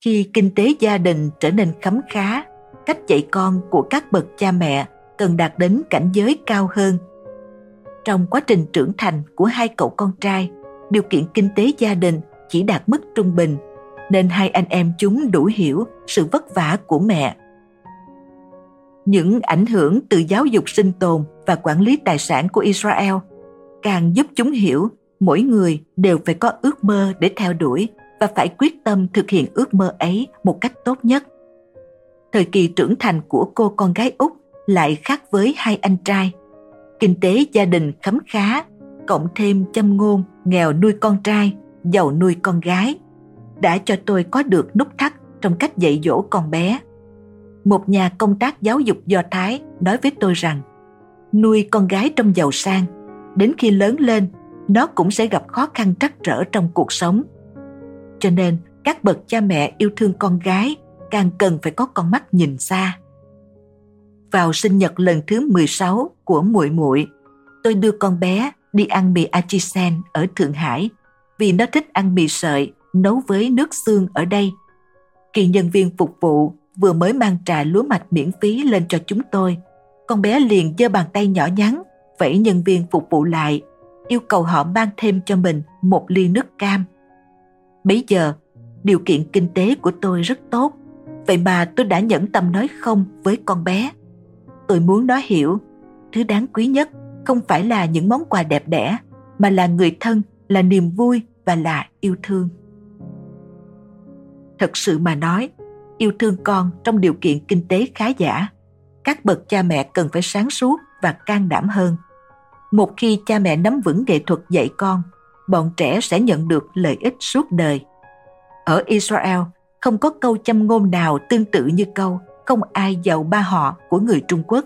Khi kinh tế gia đình trở nên khấm khá, cách dạy con của các bậc cha mẹ cần đạt đến cảnh giới cao hơn. Trong quá trình trưởng thành của hai cậu con trai, điều kiện kinh tế gia đình chỉ đạt mức trung bình, nên hai anh em chúng đủ hiểu sự vất vả của mẹ. Những ảnh hưởng từ giáo dục sinh tồn và quản lý tài sản của Israel càng giúp chúng hiểu mỗi người đều phải có ước mơ để theo đuổi và phải quyết tâm thực hiện ước mơ ấy một cách tốt nhất. Thời kỳ trưởng thành của cô con gái Úc lại khác với hai anh trai. Kinh tế gia đình khấm khá, cộng thêm châm ngôn nghèo nuôi con trai, giàu nuôi con gái, đã cho tôi có được nút thắt trong cách dạy dỗ con bé. Một nhà công tác giáo dục Do Thái nói với tôi rằng nuôi con gái trong giàu sang, đến khi lớn lên, nó cũng sẽ gặp khó khăn trắc trở trong cuộc sống. Cho nên, các bậc cha mẹ yêu thương con gái càng cần phải có con mắt nhìn xa. Vào sinh nhật lần thứ 16 của muội muội, tôi đưa con bé đi ăn mì Achisen ở Thượng Hải vì nó thích ăn mì sợi nấu với nước xương ở đây. Kỳ nhân viên phục vụ vừa mới mang trà lúa mạch miễn phí lên cho chúng tôi. Con bé liền giơ bàn tay nhỏ nhắn, vẫy nhân viên phục vụ lại, yêu cầu họ mang thêm cho mình một ly nước cam. Bây giờ, điều kiện kinh tế của tôi rất tốt, vậy mà tôi đã nhẫn tâm nói không với con bé. Tôi muốn nó hiểu, thứ đáng quý nhất không phải là những món quà đẹp đẽ, mà là người thân, là niềm vui và là yêu thương. Thật sự mà nói, yêu thương con trong điều kiện kinh tế khá giả, các bậc cha mẹ cần phải sáng suốt và can đảm hơn. Một khi cha mẹ nắm vững nghệ thuật dạy con, bọn trẻ sẽ nhận được lợi ích suốt đời. Ở Israel, không có câu châm ngôn nào tương tự như câu không ai giàu ba họ của người Trung Quốc.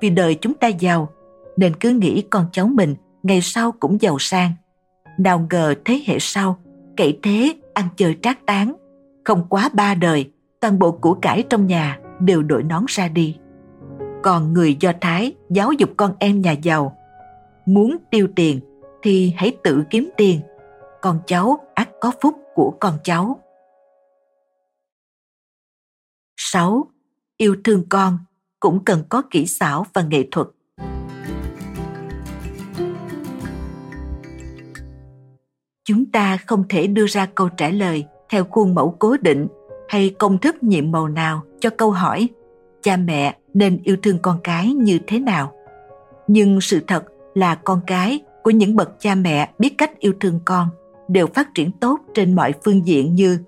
Vì đời chúng ta giàu, nên cứ nghĩ con cháu mình ngày sau cũng giàu sang. Nào ngờ thế hệ sau, cậy thế ăn chơi trác tán. Không quá ba đời, toàn bộ của cải trong nhà đều đổi nón ra đi. Còn người Do Thái giáo dục con em nhà giàu. Muốn tiêu tiền thì hãy tự kiếm tiền. Con cháu ắt có phúc của con cháu. 6. Yêu thương con cũng cần có kỹ xảo và nghệ thuật. Chúng ta không thể đưa ra câu trả lời theo khuôn mẫu cố định hay công thức nhiệm màu nào cho câu hỏi cha mẹ nên yêu thương con cái như thế nào. Nhưng sự thật là con cái của những bậc cha mẹ biết cách yêu thương con đều phát triển tốt trên mọi phương diện như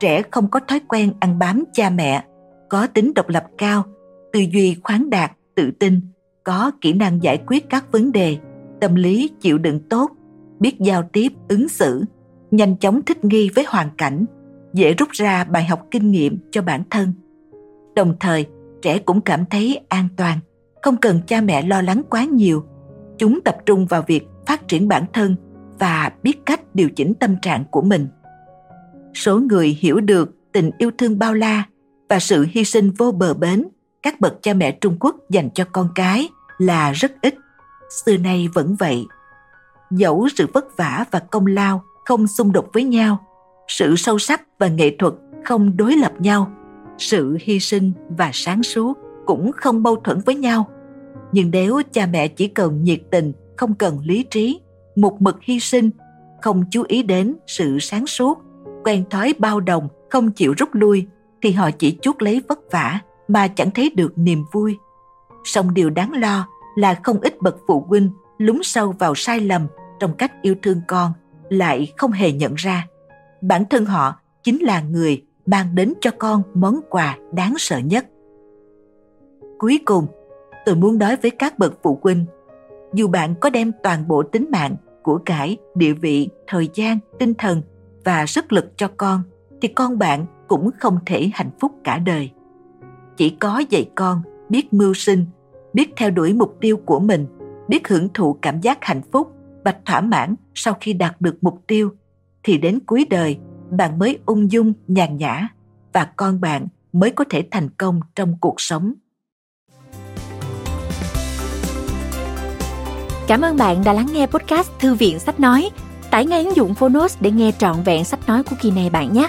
trẻ không có thói quen ăn bám cha mẹ, có tính độc lập cao, tư duy khoáng đạt, tự tin, có kỹ năng giải quyết các vấn đề, tâm lý chịu đựng tốt, biết giao tiếp, ứng xử, nhanh chóng thích nghi với hoàn cảnh, dễ rút ra bài học kinh nghiệm cho bản thân. Đồng thời, trẻ cũng cảm thấy an toàn, không cần cha mẹ lo lắng quá nhiều. Chúng tập trung vào việc phát triển bản thân và biết cách điều chỉnh tâm trạng của mình. Số người hiểu được tình yêu thương bao la và sự hy sinh vô bờ bến các bậc cha mẹ Trung Quốc dành cho con cái là rất ít. Xưa nay vẫn vậy. Dẫu sự vất vả và công lao không xung đột với nhau, sự sâu sắc và nghệ thuật không đối lập nhau, sự hy sinh và sáng suốt cũng không mâu thuẫn với nhau. Nhưng nếu cha mẹ chỉ cần nhiệt tình, không cần lý trí, một mực hy sinh, không chú ý đến sự sáng suốt, quen thói bao đồng, không chịu rút lui, thì họ chỉ chuốc lấy vất vả mà chẳng thấy được niềm vui. Song điều đáng lo là không ít bậc phụ huynh lún sâu vào sai lầm trong cách yêu thương con lại không hề nhận ra bản thân họ chính là người mang đến cho con món quà đáng sợ nhất cuối cùng, tôi muốn nói với các bậc phụ huynh, dù bạn có đem toàn bộ tính mạng của cải, địa vị, thời gian, tinh thần và sức lực cho con, thì con bạn cũng không thể hạnh phúc cả đời chỉ có dạy con biết mưu sinh, biết theo đuổi mục tiêu của mình, biết hưởng thụ cảm giác hạnh phúc và thỏa mãn sau khi đạt được mục tiêu, thì đến cuối đời, bạn mới ung dung, nhàn nhã và con bạn mới có thể thành công trong cuộc sống Cảm ơn bạn đã lắng nghe podcast Thư viện Sách Nói. Tải ngay ứng dụng Phonos để nghe trọn vẹn sách nói của kỳ này bạn nhé.